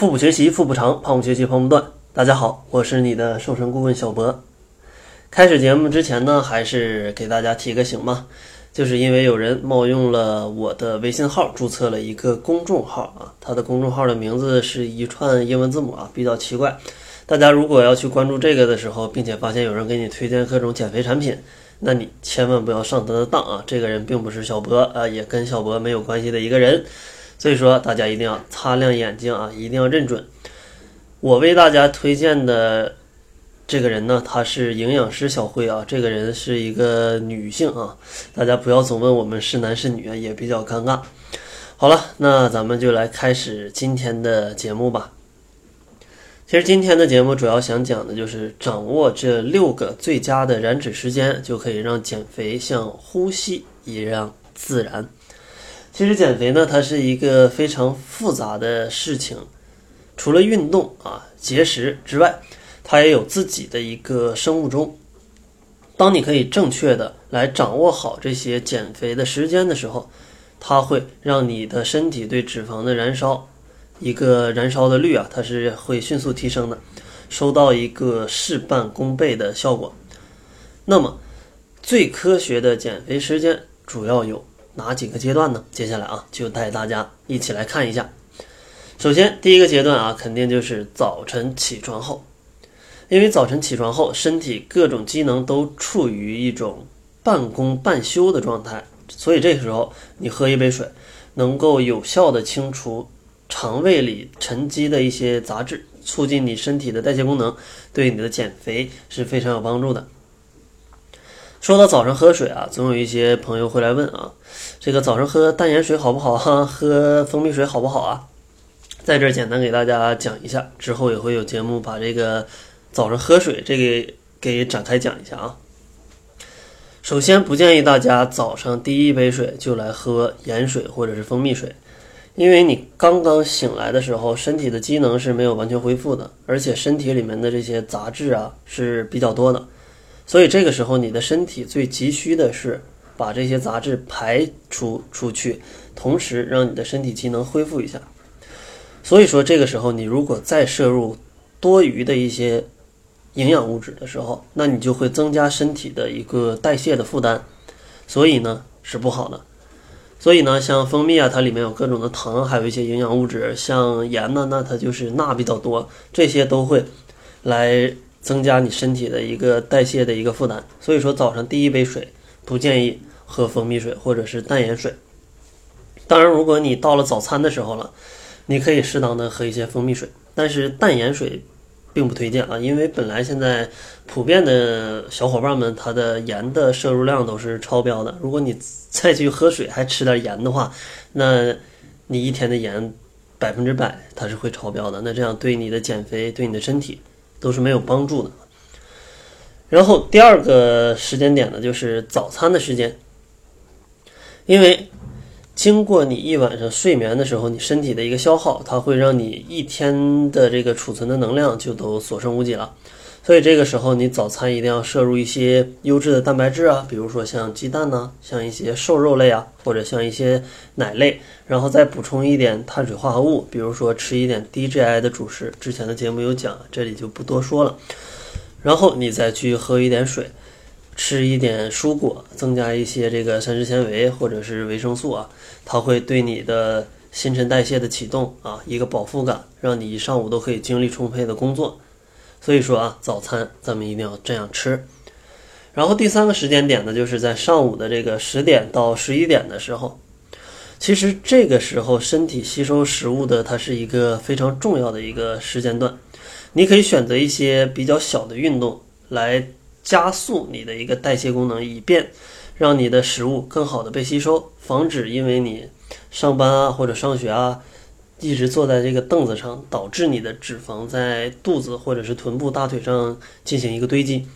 腹部学习腹部长，胖不学习胖不断。大家好，我是你的瘦身顾问小博。开始节目之前呢，还是给大家提个醒嘛，就是因为有人冒用了我的微信号，注册了一个公众号啊，他的公众号的名字是一串英文字母啊，比较奇怪。大家如果要去关注这个的时候，并且发现有人给你推荐各种减肥产品，那你千万不要上他的当啊！这个人并不是小博啊，也跟小博没有关系的一个人，所以说大家一定要擦亮眼睛啊，一定要认准。我为大家推荐的这个人呢，他是营养师小慧啊，这个人是一个女性啊，大家不要总问我们是男是女啊，也比较尴尬。好了，那咱们就来开始今天的节目吧。其实今天的节目主要想讲的就是掌握这六个最佳的燃脂时间，就可以让减肥像呼吸一样自然。其实减肥呢，它是一个非常复杂的事情，除了运动啊、节食之外，它也有自己的一个生物钟。当你可以正确的来掌握好这些减肥的时间的时候，它会让你的身体对脂肪的燃烧。一个燃烧的率啊，它是会迅速提升的，收到一个事半功倍的效果。那么，最科学的减肥时间主要有哪几个阶段呢？接下来啊，就带大家一起来看一下。首先，第一个阶段啊，肯定就是早晨起床后，因为早晨起床后，身体各种机能都处于一种半工半休的状态，所以这个时候你喝一杯水，能够有效的清除。肠胃里沉积的一些杂质，促进你身体的代谢功能，对你的减肥是非常有帮助的。说到早上喝水啊，总有一些朋友会来问啊，这个早上喝淡盐水好不好啊？喝蜂蜜水好不好啊？在这儿简单给大家讲一下，之后也会有节目把这个早上喝水这个给展开讲一下啊。首先，不建议大家早上第一杯水就来喝盐水或者是蜂蜜水。因为你刚刚醒来的时候，身体的机能是没有完全恢复的，而且身体里面的这些杂质啊是比较多的，所以这个时候你的身体最急需的是把这些杂质排出出去，同时让你的身体机能恢复一下。所以说这个时候你如果再摄入多余的一些营养物质的时候，那你就会增加身体的一个代谢的负担，所以呢是不好的。所以呢，像蜂蜜啊，它里面有各种的糖，还有一些营养物质。像盐呢，那它就是钠比较多，这些都会来增加你身体的一个代谢的一个负担。所以说，早上第一杯水不建议喝蜂蜜水或者是淡盐水。当然，如果你到了早餐的时候了，你可以适当的喝一些蜂蜜水，但是淡盐水。并不推荐啊，因为本来现在普遍的小伙伴们，他的盐的摄入量都是超标的。如果你再去喝水还吃点盐的话，那你一天的盐百分之百它是会超标的。那这样对你的减肥、对你的身体都是没有帮助的。然后第二个时间点呢，就是早餐的时间，因为。经过你一晚上睡眠的时候，你身体的一个消耗，它会让你一天的这个储存的能量就都所剩无几了。所以这个时候，你早餐一定要摄入一些优质的蛋白质啊，比如说像鸡蛋呢，像一些瘦肉类啊，或者像一些奶类，然后再补充一点碳水化合物，比如说吃一点低 GI 的主食。之前的节目有讲，这里就不多说了。然后你再去喝一点水。吃一点蔬果，增加一些这个膳食纤维或者是维生素啊，它会对你的新陈代谢的启动啊，一个饱腹感，让你一上午都可以精力充沛的工作。所以说啊，早餐咱们一定要这样吃。然后第三个时间点呢，就是在上午的这个十点到十一点的时候，其实这个时候身体吸收食物的它是一个非常重要的一个时间段，你可以选择一些比较小的运动来。加速你的一个代谢功能，以便让你的食物更好的被吸收，防止因为你上班啊或者上学啊，一直坐在这个凳子上，导致你的脂肪在肚子或者是臀部、大腿上进行一个堆积。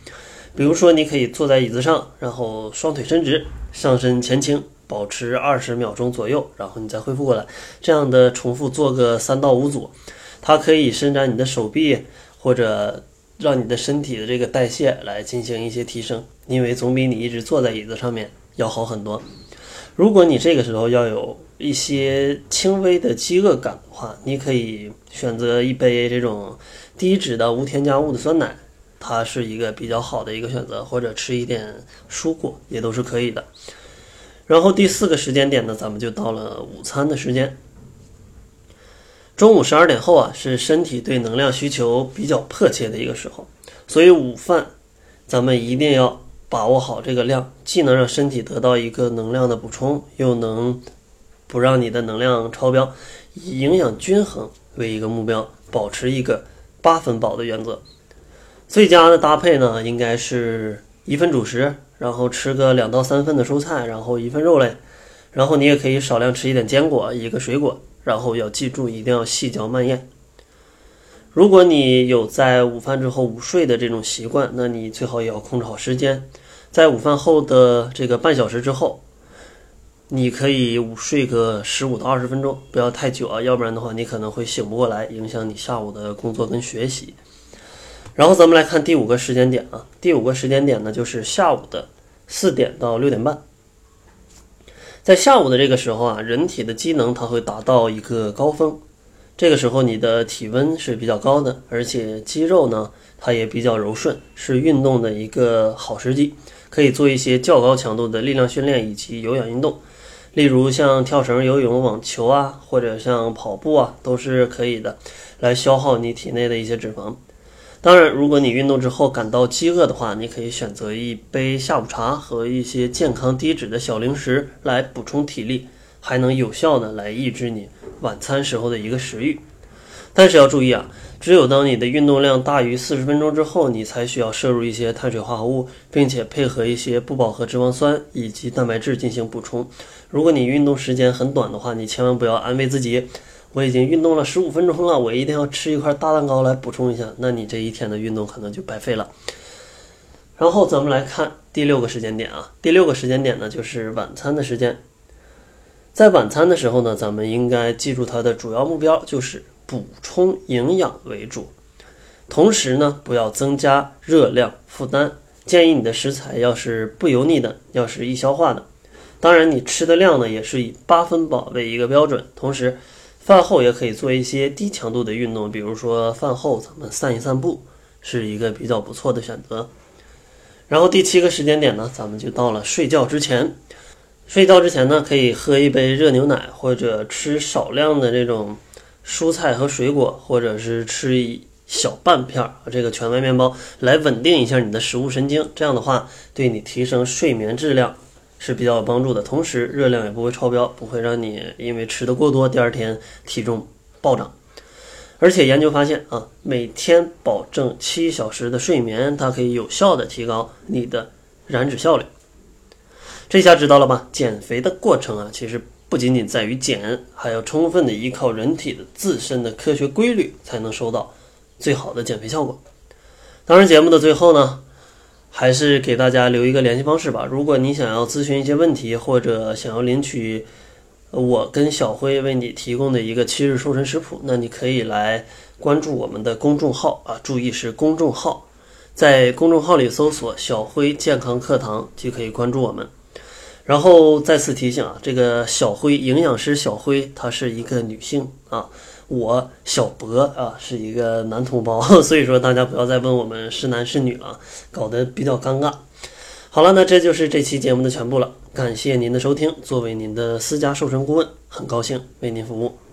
比如说，你可以坐在椅子上，然后双腿伸直，上身前倾，保持二十秒钟左右，然后你再恢复过来，这样的重复做个三到五组，它可以伸展你的手臂或者。让你的身体的这个代谢来进行一些提升，因为总比你一直坐在椅子上面要好很多。如果你这个时候要有一些轻微的饥饿感的话，你可以选择一杯这种低脂的无添加物的酸奶，它是一个比较好的一个选择，或者吃一点蔬果也都是可以的。然后第四个时间点呢，咱们就到了午餐的时间。中午十二点后啊，是身体对能量需求比较迫切的一个时候，所以午饭咱们一定要把握好这个量，既能让身体得到一个能量的补充，又能不让你的能量超标，以营养均衡为一个目标，保持一个八分饱的原则。最佳的搭配呢，应该是一份主食，然后吃个两到三份的蔬菜，然后一份肉类，然后你也可以少量吃一点坚果，一个水果。然后要记住，一定要细嚼慢咽。如果你有在午饭之后午睡的这种习惯，那你最好也要控制好时间，在午饭后的这个半小时之后，你可以午睡个十五到二十分钟，不要太久啊，要不然的话你可能会醒不过来，影响你下午的工作跟学习。然后咱们来看第五个时间点啊，第五个时间点呢就是下午的四点到六点半。在下午的这个时候啊，人体的机能它会达到一个高峰，这个时候你的体温是比较高的，而且肌肉呢它也比较柔顺，是运动的一个好时机，可以做一些较高强度的力量训练以及有氧运动，例如像跳绳、游泳、网球啊，或者像跑步啊，都是可以的，来消耗你体内的一些脂肪。当然，如果你运动之后感到饥饿的话，你可以选择一杯下午茶和一些健康低脂的小零食来补充体力，还能有效的来抑制你晚餐时候的一个食欲。但是要注意啊，只有当你的运动量大于四十分钟之后，你才需要摄入一些碳水化合物，并且配合一些不饱和脂肪酸以及蛋白质进行补充。如果你运动时间很短的话，你千万不要安慰自己。我已经运动了十五分钟了，我一定要吃一块大蛋糕来补充一下。那你这一天的运动可能就白费了。然后咱们来看第六个时间点啊，第六个时间点呢就是晚餐的时间。在晚餐的时候呢，咱们应该记住它的主要目标就是补充营养为主，同时呢不要增加热量负担。建议你的食材要是不油腻的，要是易消化的。当然，你吃的量呢也是以八分饱为一个标准，同时。饭后也可以做一些低强度的运动，比如说饭后咱们散一散步，是一个比较不错的选择。然后第七个时间点呢，咱们就到了睡觉之前。睡觉之前呢，可以喝一杯热牛奶，或者吃少量的这种蔬菜和水果，或者是吃一小半片儿这个全麦面包，来稳定一下你的食物神经。这样的话，对你提升睡眠质量。是比较有帮助的，同时热量也不会超标，不会让你因为吃的过多，第二天体重暴涨。而且研究发现啊，每天保证七小时的睡眠，它可以有效的提高你的燃脂效率。这下知道了吧？减肥的过程啊，其实不仅仅在于减，还要充分的依靠人体的自身的科学规律，才能收到最好的减肥效果。当然，节目的最后呢。还是给大家留一个联系方式吧。如果你想要咨询一些问题，或者想要领取我跟小辉为你提供的一个七日瘦身食谱，那你可以来关注我们的公众号啊，注意是公众号，在公众号里搜索“小辉健康课堂”就可以关注我们。然后再次提醒啊，这个小辉营养师小辉她是一个女性啊。我小博啊是一个男同胞，所以说大家不要再问我们是男是女了，搞得比较尴尬。好了，那这就是这期节目的全部了，感谢您的收听。作为您的私家瘦身顾问，很高兴为您服务。